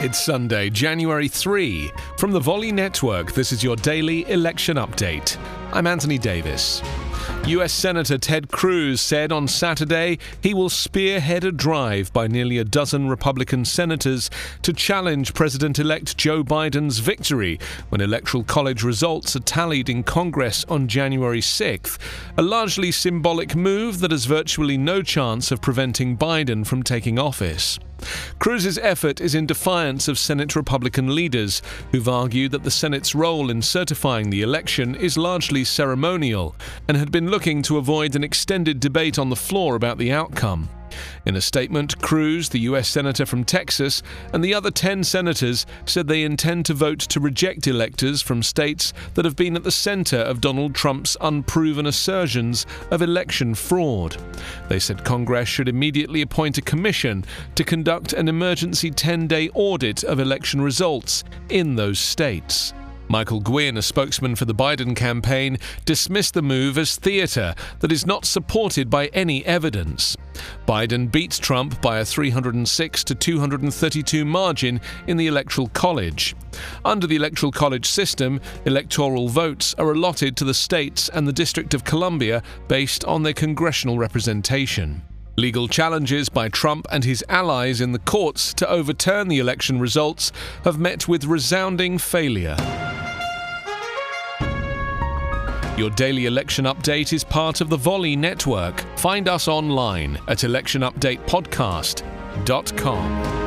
It's Sunday, January 3. From the Volley Network, this is your daily election update. I'm Anthony Davis. US Senator Ted Cruz said on Saturday he will spearhead a drive by nearly a dozen Republican senators to challenge President elect Joe Biden's victory when Electoral College results are tallied in Congress on January 6th, a largely symbolic move that has virtually no chance of preventing Biden from taking office. Cruz's effort is in defiance of Senate Republican leaders, who've argued that the Senate's role in certifying the election is largely ceremonial and had been looking to avoid an extended debate on the floor about the outcome. In a statement, Cruz, the U.S. Senator from Texas, and the other 10 senators said they intend to vote to reject electors from states that have been at the center of Donald Trump's unproven assertions of election fraud. They said Congress should immediately appoint a commission to conduct an emergency 10 day audit of election results in those states. Michael Gwin, a spokesman for the Biden campaign, dismissed the move as theatre that is not supported by any evidence. Biden beats Trump by a 306 to 232 margin in the Electoral College. Under the Electoral College system, electoral votes are allotted to the states and the District of Columbia based on their congressional representation. Legal challenges by Trump and his allies in the courts to overturn the election results have met with resounding failure. Your daily election update is part of the Volley network. Find us online at electionupdatepodcast.com.